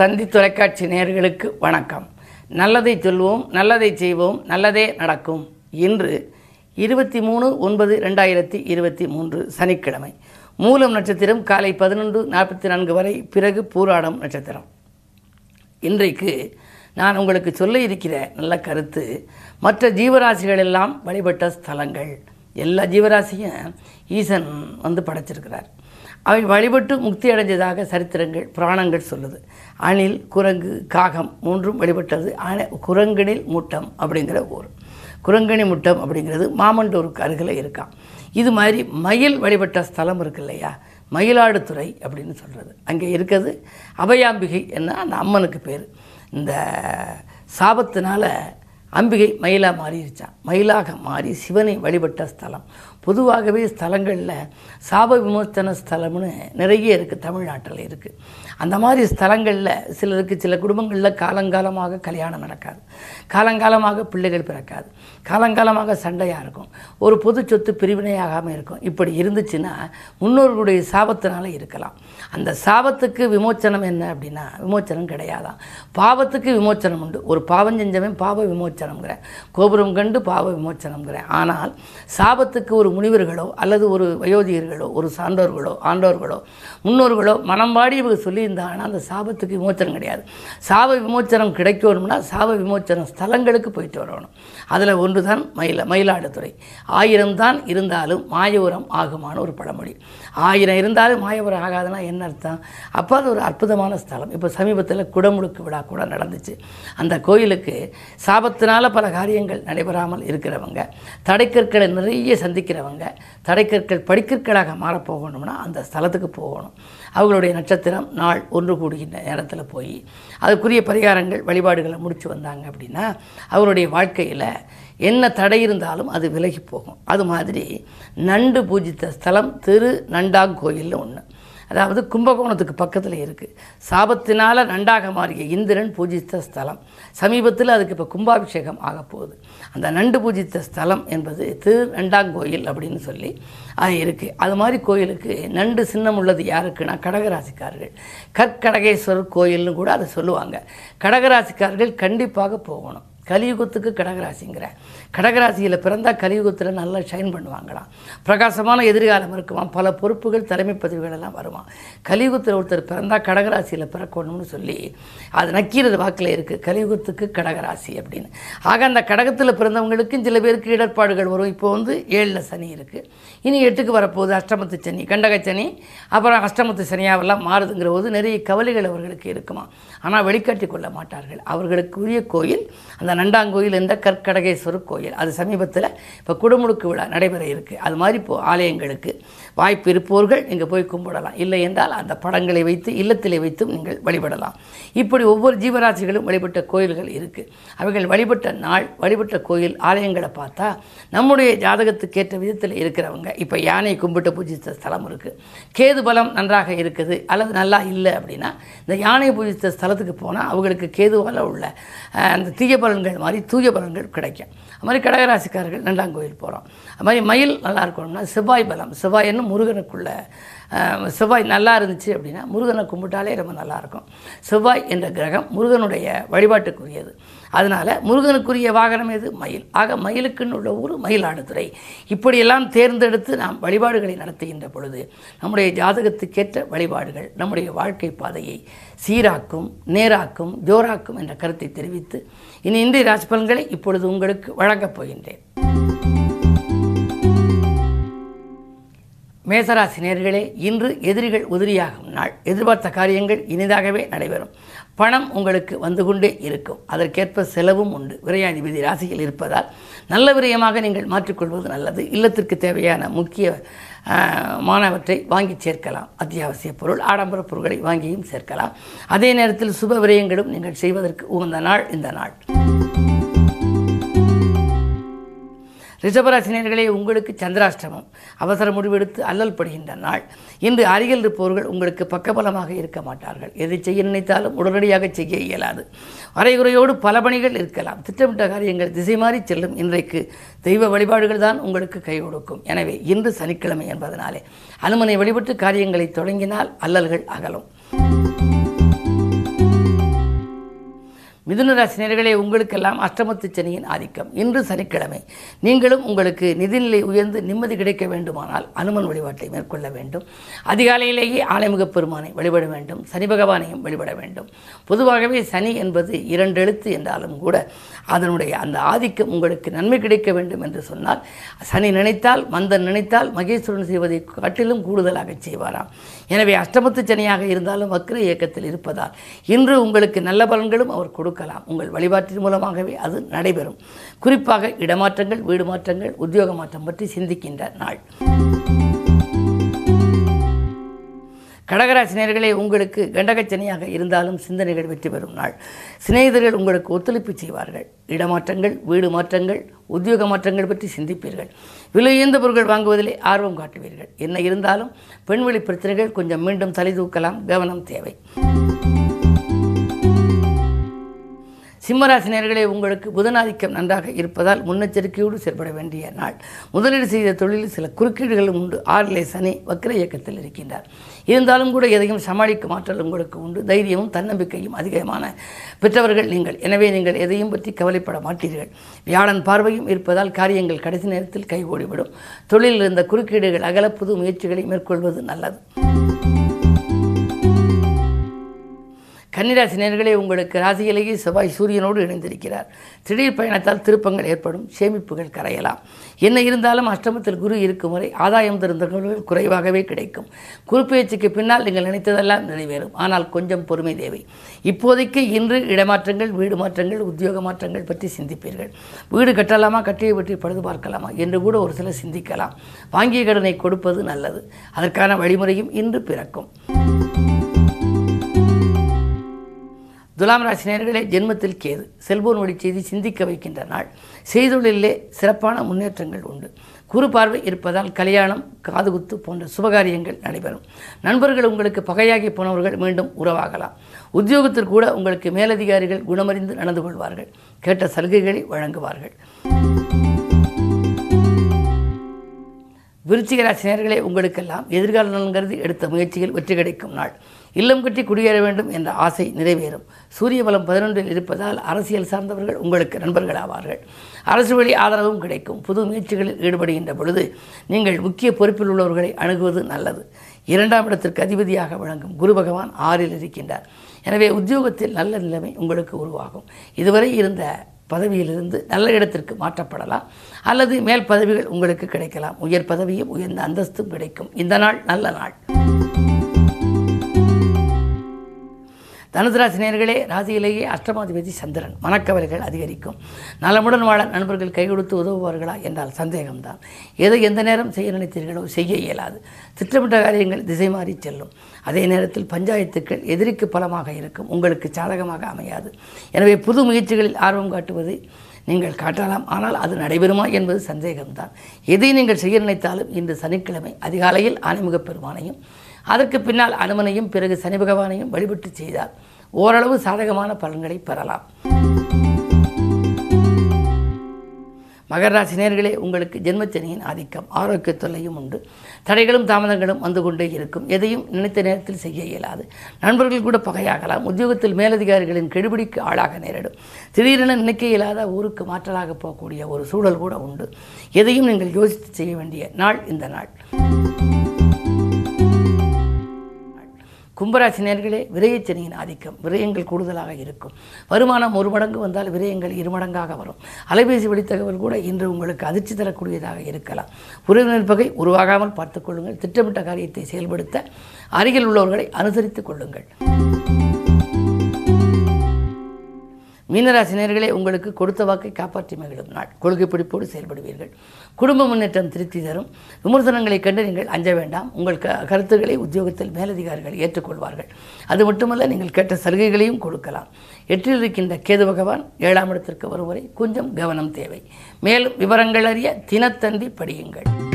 தந்தி தொலைக்காட்சி நேயர்களுக்கு வணக்கம். நல்லதை சொல்வோம் நல்லதை செய்வோம் நல்லதே நடக்கும். இன்று இருபத்தி மூணு ஒன்பது ரெண்டாயிரத்தி இருபத்தி மூன்று சனிக்கிழமை. மூலம் நட்சத்திரம் காலை பதினொன்று நாற்பத்தி நான்கு வரை பிறகு பூராடம் நட்சத்திரம். இன்றைக்கு நான் உங்களுக்கு சொல்ல இருக்கிற நல்ல கருத்து மற்ற ஜீவராசிகள் எல்லாம் வழிபட்ட ஸ்தலங்கள். எல்லா ஜீவராசியும் ஈசன் வந்து படைச்சிருக்கிறார். அவை வழிபட்டு முக்தி அடைஞ்சதாக சரித்திரங்கள் புராணங்கள் சொல்லுது. அணில் குரங்கு காகம் மூன்றும் வழிபட்டது. அண குரங்கனில் முட்டம் அப்படிங்கிற ஊர். குரங்கணி முட்டம் அப்படிங்கிறது மாமண்டூருக்கு அருகில் இருக்கான் இது மாதிரி மயில் வழிபட்ட ஸ்தலம் இருக்கு இல்லையா? மயிலாடுதுறை அப்படின்னு சொல்கிறது அங்கே இருக்கிறது. அபயாம்பிகை என்ன? அந்த அம்மனுக்கு பேர். இந்த சாபத்தினால அம்பிகை மயிலாக மாறிடுச்சான் மயிலாக மாறி சிவனை வழிபட்ட ஸ்தலம். பொதுவாகவே ஸ்தலங்களில் சாப விமோச்சன ஸ்தலம்னு நிறைய இருக்குது தமிழ்நாட்டில் இருக்குது அந்த மாதிரி ஸ்தலங்களில் சிலருக்கு சில குடும்பங்களில் காலங்காலமாக கல்யாணம் நடக்காது. காலங்காலமாக பிள்ளைகள் பிறக்காது. காலங்காலமாக சண்டையாக இருக்கும். ஒரு பொது சொத்து பிரிவினையாகாமல் இருக்கும். இப்படி இருந்துச்சுன்னா முன்னோர்களுடைய சாபத்தினால இருக்கலாம். அந்த சாபத்துக்கு விமோச்சனம் என்ன அப்படின்னா விமோச்சனம் கிடையாதான். பாவத்துக்கு விமோச்சனம் உண்டு. ஒரு பாவம் செஞ்சவன் பாவ விமோச்சனம்ங்கிறேன் கோபுரம் கண்டு பாவ விமோச்சனம்ங்கிறேன் ஆனால் சாபத்துக்கு ஒரு முனிவர்களோ அல்லது ஒரு வயோதிகர்களோ ஒரு சான்றோர்களோ ஆண்டோர்களோ முன்னோர்களோ மனம் பாடி இவங்க சொல்லியிருந்தாங்கன்னா அந்த சாபத்துக்கு விமோச்சனம் கிடையாது. சாப விமோச்சனம் கிடைக்கணும்னா சாப விமோச்சனம் ஸ்தலங்களுக்கு போயிட்டு வரணும். அதில் ஒன்று தான் மயில மயிலாடுதுறை. ஆயிரம் தான் இருந்தாலும் மாயவரம் ஆகுமான ஒரு பழமொழி. ஆயிரம் இருந்தாலும் மாயவரம் ஆகாதுன்னா என்ன அர்த்தம்? அப்போ அது ஒரு அற்புதமான ஸ்தலம். இப்போ சமீபத்தில் குடமுழுக்கு விழா கூட நடந்துச்சு. அந்த கோயிலுக்கு சாபத்தினால் பல காரியங்கள் நடைபெறாமல் இருக்கிறவங்க தடைக்கற்களை நிறைய சந்திக்கிறவங்க தடைக்கற்கள் படிக்கற்களாக மாறப்போகணும்னா அந்த ஸ்தலத்துக்கு போகணும். அவங்களுடைய நட்சத்திரம் நாள் ஒன்று கூடுகின்ற நேரத்தில் போய் அதுக்குரிய பரிகாரங்கள் வழிபாடுகளை முடித்து வந்தாங்க அப்படின்னா அவருடைய வாழ்க்கையில் என்ன தடை இருந்தாலும் அது விலகி போகும். அது மாதிரி நண்டு பூஜித்த ஸ்தலம் திரு நண்டாங்கோயில்னு ஒன்று அதாவது கும்பகோணத்துக்கு பக்கத்தில் இருக்குது சாபத்தினால் நண்டாக மாறிய இந்திரன் பூஜித்த ஸ்தலம். சமீபத்தில் அதுக்கு இப்போ கும்பாபிஷேகம் ஆகப்போகுது அந்த நண்டு பூஜித்த ஸ்தலம் என்பது திரு நண்டாங்கோயில் அப்படின்னு சொல்லி அது இருக்குது அது மாதிரி கோயிலுக்கு நண்டு சின்னம் உள்ளது யாருக்குன்னா கடகராசிக்காரர்கள். கற்கடகேஸ்வரர் கோயில்னு கூட அதை சொல்லுவாங்க. கடகராசிக்காரர்கள் கண்டிப்பாக போகணும். கலியுகத்துக்கு கடகராசிங்கிற. கடகராசியில் பிறந்தால் கலியுகத்தில் நல்லா ஷைன் பண்ணுவாங்களாம். பிரகாசமான எதிர்காலம் இருக்குவான் பல பொறுப்புகள் தலைமை பதவிகள் எல்லாம் வருமா கலியுகத்தில் ஒருத்தர் பிறந்தால் கடகராசியில் பிறக்கணும்னு சொல்லி அது நக்கீரது வாக்கில் இருக்குது கலியுகத்துக்கு கடகராசி அப்படின்னு. ஆக அந்த கடகத்தில் பிறந்தவங்களுக்கும் சில பேருக்கு இடர்பாடுகள் வரும். இப்போ வந்து ஏழில் சனி இருக்குது இனி எட்டுக்கு வரப்போகுது அஷ்டமத்து சனி. கண்டக சனி அப்புறம் அஷ்டமத்து சனியாவெல்லாம் மாறுதுங்கிற போது நிறைய கவலைகள் அவர்களுக்கு இருக்குமா ஆனால் வெளிக்காட்டி கொள்ள மாட்டார்கள். அவர்களுக்கு உரிய கோயில் அந்த நண்டாங்கோயில் இந்த கற்கடகேஸ்வரர் கோயில். அது சமீபத்தில் இப்போ குடமுழுக்கு விழா நடைபெற இருக்குது அது மாதிரி இப்போ ஆலயங்களுக்கு வாய்ப்பு இருப்பவர்கள் நீங்கள் போய் கும்பிடலாம். இல்லை என்றால் அந்த படங்களை வைத்து இல்லத்திலே வைத்தும் நீங்கள் வழிபடலாம். இப்படி ஒவ்வொரு ஜீவராசிகளும் வழிபட்ட கோயில்கள் இருக்குது அவைகள் வழிபட்ட நாள் வழிபட்ட கோயில் ஆலயங்களை பார்த்தா நம்முடைய ஜாதகத்துக்கு ஏற்ற விதத்தில் இருக்கிறவங்க இப்போ யானை கும்பிட்டு பூஜித்த ஸ்தலம் இருக்குது கேது பலம் நன்றாக இருக்குது அல்லது நல்லா இல்லை அப்படின்னா இந்த யானை பூஜித்த ஸ்தலத்துக்கு போனால் அவங்களுக்கு கேதுவால் உள்ள அந்த தீய பலன்கள் மாதிரி தூய பலன்கள் கிடைக்கும். அது மாதிரி கடகராசிக்காரர்கள் நண்டாங்கோயில் போகிறோம் அது மாதிரி மயில் நல்லா இருக்கணும்னா செவ்வாய் பலம். செவ்வாய் என்னும் முருகனுக்குள்ள செவ்வாய் நல்லா இருந்துச்சு அப்படின்னா முருகனை கும்பிட்டாலே ரொம்ப நல்லாயிருக்கும். செவ்வாய் என்ற கிரகம் முருகனுடைய வழிபாட்டுக்குரியது. அதனால் முருகனுக்குரிய வாகனம் எது? மயில். ஆக மயிலுக்குன்னு உள்ள ஊர் மயிலாடுதுறை. இப்படியெல்லாம் தேர்ந்தெடுத்து நாம் வழிபாடுகளை நடத்துகின்ற பொழுது நம்முடைய ஜாதகத்துக்கேற்ற வழிபாடுகள் நம்முடைய வாழ்க்கை பாதையை சீராக்கும் நேராக்கும் ஜோராக்கும் என்ற கருத்தை தெரிவித்து இனி இந்திய ராசி பலன்களை இப்பொழுது உங்களுக்கு வழங்கப் போகின்றேன். மேசராசி நேர்களே இன்று எதிரிகள் உதிரியாகும் நாள். எதிர்பார்த்த காரியங்கள் இனிதாகவே நடைபெறும். பணம் உங்களுக்கு வந்து கொண்டே இருக்கும். அதற்கேற்ப செலவும் உண்டு. விரையாதிபதி ராசியில் இருப்பதால் நல்ல விரயமாக நீங்கள் மாற்றிக்கொள்வது நல்லது. இல்லத்திற்கு தேவையான முக்கிய மாணவற்றை வாங்கி சேர்க்கலாம். அத்தியாவசிய பொருள் ஆடம்பர பொருட்களை வாங்கியும் சேர்க்கலாம். அதே நேரத்தில் சுப விரயங்களும் நீங்கள் செய்வதற்கு உகந்த நாள் இந்த நாள். ரிஷபராசினியர்களே உங்களுக்கு சந்திராஷ்டமம். அவசர முடிவெடுத்து அல்லல் படுகின்ற நாள். இன்று அருகில் இருப்பவர்கள் உங்களுக்கு பக்கபலமாக இருக்க மாட்டார்கள். எதை செய்ய நினைத்தாலும் உடனடியாக செய்ய இயலாது. அரைகுறையோடு பல பணிகள் இருக்கலாம். திட்டமிட்ட காரியங்கள் திசை மாறி செல்லும். இன்றைக்கு தெய்வ வழிபாடுகள் தான் உங்களுக்கு கை கொடுக்கும். எனவே இன்று சனிக்கிழமை என்பதனாலே அனுமனை வழிபட்டு காரியங்களை தொடங்கினால் அல்லல்கள் அகலும். மிதுன ராசினியர்களே உங்களுக்கெல்லாம் அஷ்டமத்து சனியின் ஆதிக்கம். இன்று சனிக்கிழமை. நீங்களும் உங்களுக்கு நிதிநிலை உயர்ந்து நிம்மதி கிடைக்க வேண்டுமானால் அனுமன் வழிபாட்டை மேற்கொள்ள வேண்டும். அதிகாலையிலேயே ஆலைமுகப் பெருமானை வழிபட வேண்டும். சனி பகவானையும் வழிபட வேண்டும். பொதுவாகவே சனி என்பது இரண்டு எழுத்து என்றாலும் கூட அதனுடைய அந்த ஆதிக்கம் உங்களுக்கு நன்மை கிடைக்க வேண்டும் என்று சொன்னால் சனி நினைத்தால் மந்தன் நினைத்தால் மகேஸ்வரன் செய்வதை காட்டிலும் கூடுதலாக செய்வாராம். எனவே அஷ்டமத்து சனியாக இருந்தாலும் வக்ர இயக்கத்தில் இருப்பதால் இன்று உங்களுக்கு நல்ல பலன்களும் அவர் கொடுக்க கொடுக்கலாம். உங்கள் வழிபாட்டின் மூலமாகவே அது நடைபெறும். குறிப்பாக இடமாற்றங்கள் வீடு மாற்றங்கள் உத்தியோக மாற்றம் பற்றி சிந்திக்கின்ற நாள். கடகராசினியர்களே உங்களுக்கு கண்டகச்சனியாக இருந்தாலும் சிந்தனைகள் வெற்றி பெறும் நாள். சிநேகிதர்கள் உங்களுக்கு ஒத்துழைப்பு செய்வார்கள். இடமாற்றங்கள் வீடு மாற்றங்கள் உத்தியோக மாற்றங்கள் பற்றி சிந்திப்பீர்கள். விலையுயர்ந்த பொருட்கள் வாங்குவதிலே ஆர்வம் காட்டுவீர்கள். என்ன இருந்தாலும் பெண்வெளி பிரச்சனைகள் கொஞ்சம் மீண்டும் தலை தூக்கலாம். கவனம் தேவை. சிம்மராசினியர்களே உங்களுக்கு புதனாதிக்கம் நன்றாக இருப்பதால் முன்னெச்சரிக்கையோடு செயல்பட வேண்டிய நாள். முதலீடு செய்த தொழிலில் சில குறுக்கீடுகளும் உண்டு. ஆறிலே சனி வக்கர இயக்கத்தில் இருக்கின்றார். இருந்தாலும் கூட எதையும் சமாளிக்கும் ஆற்றல் உங்களுக்கு உண்டு. தைரியமும் தன்னம்பிக்கையும் அதிகமான பெற்றவர்கள் நீங்கள். எனவே நீங்கள் எதையும் பற்றி கவலைப்பட மாட்டீர்கள். வியாழன் பார்வையும் இருப்பதால் காரியங்கள் கடைசி நேரத்தில் கைகூடிவிடும். தொழிலில் இருந்த குறுக்கீடுகள் அகல புது முயற்சிகளை மேற்கொள்வது நல்லது. கன்னிராசி நேர்களே உங்களுக்கு ராசியிலேயே செவ்வாய் சூரியனோடு இணைந்திருக்கிறார். திடீர் பயணத்தால் திருப்பங்கள் ஏற்படும் சேமிப்புகள் கரையலாம். என்ன இருந்தாலும் அஷ்டமத்தில் குரு இருக்கும் வரை ஆதாயம் தரும் குறைவாகவே கிடைக்கும். குறுப்பெயர்ச்சிக்கு பின்னால் நீங்கள் நினைத்ததெல்லாம் நிறைவேறும். ஆனால் கொஞ்சம் பொறுமை தேவை. இப்போதைக்கு இன்று இடமாற்றங்கள் வீடு மாற்றங்கள் உத்தியோக மாற்றங்கள் பற்றி சிந்திப்பீர்கள். வீடு கட்டலாமா கட்டியை பற்றி பழுது பார்க்கலாமா என்று கூட ஒரு சிலர் சிந்திக்கலாம். வாங்கிய கடனை கொடுப்பது நல்லது. அதற்கான வழிமுறையும் இன்று பிறக்கும். துலாம் ராசி நேர்களே ஜென்மத்தில் கேது செல்போன் வழி செய்தி சிந்திக்க வைக்கின்ற நாள். செய்தொழிலே சிறப்பான முன்னேற்றங்கள் உண்டு. குறு பார்வை இருப்பதால் கல்யாணம் காதுகுத்து போன்ற சுபகாரியங்கள் நடைபெறும். நண்பர்கள் உங்களுக்கு பகையாகி போனவர்கள் மீண்டும் உறவாகலாம். உத்தியோகத்தில் கூட உங்களுக்கு மேலதிகாரிகள் குணமறிந்து நடந்து கொள்வார்கள். கேட்ட சலுகைகளை வழங்குவார்கள். விருச்சிக ராசினியர்களே உங்களுக்கெல்லாம் எதிர்கால நலன் கருதி எடுத்த முயற்சியில் வெற்றி கிடைக்கும் நாள். இல்லம் கட்டி குடியேற வேண்டும் என்ற ஆசை நிறைவேறும். சூரிய பலம் பதினொன்றில் இருப்பதால் அரசியல் சார்ந்தவர்கள் உங்களுக்கு நண்பர்கள் ஆவார்கள் அரசு வழி ஆதரவும் கிடைக்கும். புது முயற்சிகளில் ஈடுபடுகின்ற பொழுது நீங்கள் முக்கிய பொறுப்பில் உள்ளவர்களை அணுகுவது நல்லது. இரண்டாம் இடத்திற்கு அதிபதியாக வழங்கும் குரு பகவான் ஆறில் இருக்கின்றார். எனவே உத்தியோகத்தில் நல்ல நிலைமை உங்களுக்கு உருவாகும். இதுவரை இருந்த பதவியிலிருந்து நல்ல இடத்திற்கு மாற்றப்படலாம். அல்லது மேல் பதவிகள் உங்களுக்கு கிடைக்கலாம். உயர் பதவியும் உயர்ந்த அந்தஸ்தும் கிடைக்கும். இந்த நாள் நல்ல நாள். தனுசராசி நேர்களே ராசியிலேயே அஷ்டமாதிபதி சந்திரன். மனக்கவலைகள் அதிகரிக்கும். நலமுடன் வாழ நண்பர்கள் கை கொடுத்து உதவுவார்களா என்றால் சந்தேகம்தான். எதை எந்த நேரம் செய்ய நினைத்தீர்களோ செய்ய இயலாது. திட்டமிட்ட காரியங்கள் திசை மாறி செல்லும். அதே நேரத்தில் பஞ்சாயத்துக்கள் எதிரிக்கு பலமாக இருக்கும். உங்களுக்கு சாதகமாக அமையாது. எனவே புது முயற்சிகளில் ஆர்வம் காட்டுவதை நீங்கள் காட்டலாம். ஆனால் அது நடைபெறுமா என்பது சந்தேகம்தான். எதை நீங்கள் செய்ய நினைத்தாலும் இன்று சனிக்கிழமை அதிகாலையில் ஆணைமுகப் பெருமானையும் அதற்கு பின்னால் அனுமனையும் பிறகு சனி பகவானையும் வழிபட்டு செய்தால் ஓரளவு சாதகமான பலன்களை பெறலாம். மகர ராசி நேர்களே உங்களுக்கு ஜென்மச்சனியின் ஆதிக்கம் ஆரோக்கிய தொல்லையும் உண்டு. தடைகளும் தாமதங்களும் வந்து கொண்டே இருக்கும். எதையும் நினைத்த நேரத்தில் செய்ய இயலாது. நண்பர்கள் கூட பகையாகலாம். உத்தியோகத்தில் மேலதிகாரிகளின் கெடுபிடிக்கு ஆளாக நேரிடும். திடீரென நினைக்க இயலாத ஊருக்கு மாற்றலாக போகக்கூடிய ஒரு சூழல் கூட உண்டு. எதையும் நீங்கள் யோசித்து செய்ய வேண்டிய நாள் இந்த நாள். கும்பராசி நேர்களே விரயச்சனியின் ஆதிக்கம் விரயங்கள் கூடுதலாக இருக்கும். வருமானம் ஒரு மடங்கு வந்தால் விரயங்கள் இருமடங்காக வரும். அலைபேசி வழி தகவல் கூட இன்று உங்களுக்கு அதிர்ச்சி தரக்கூடியதாக இருக்கலாம். உறவினர் பகை உருவாகாமல் பார்த்துக்கொள்ளுங்கள் திட்டமிட்ட காரியத்தை செயல்படுத்த அருகில் உள்ளவர்களை அனுசரித்துக் கொள்ளுங்கள். மீனராசினியர்களே உங்களுக்கு கொடுத்த வாக்கை காப்பாற்றி மகிழும் நாள். கொள்கை பிடிப்போடு செயல்படுவீர்கள். குடும்ப முன்னேற்றம் திருப்தி தரும். விமர்சனங்களை கண்டு நீங்கள் அஞ்ச வேண்டாம். உங்கள் க கருத்துக்களை உத்தியோகத்தில் மேலதிகாரிகள் ஏற்றுக்கொள்வார்கள். அது மட்டுமல்ல நீங்கள் கேட்ட சலுகைகளையும் கொடுக்கலாம். எட்டில் இருக்கின்ற கேது பகவான் ஏழாம் இடத்திற்கு வரும் வரை கொஞ்சம் கவனம் தேவை. மேலும் விவரங்கள் அறிய தினத்தந்தி படியுங்கள்.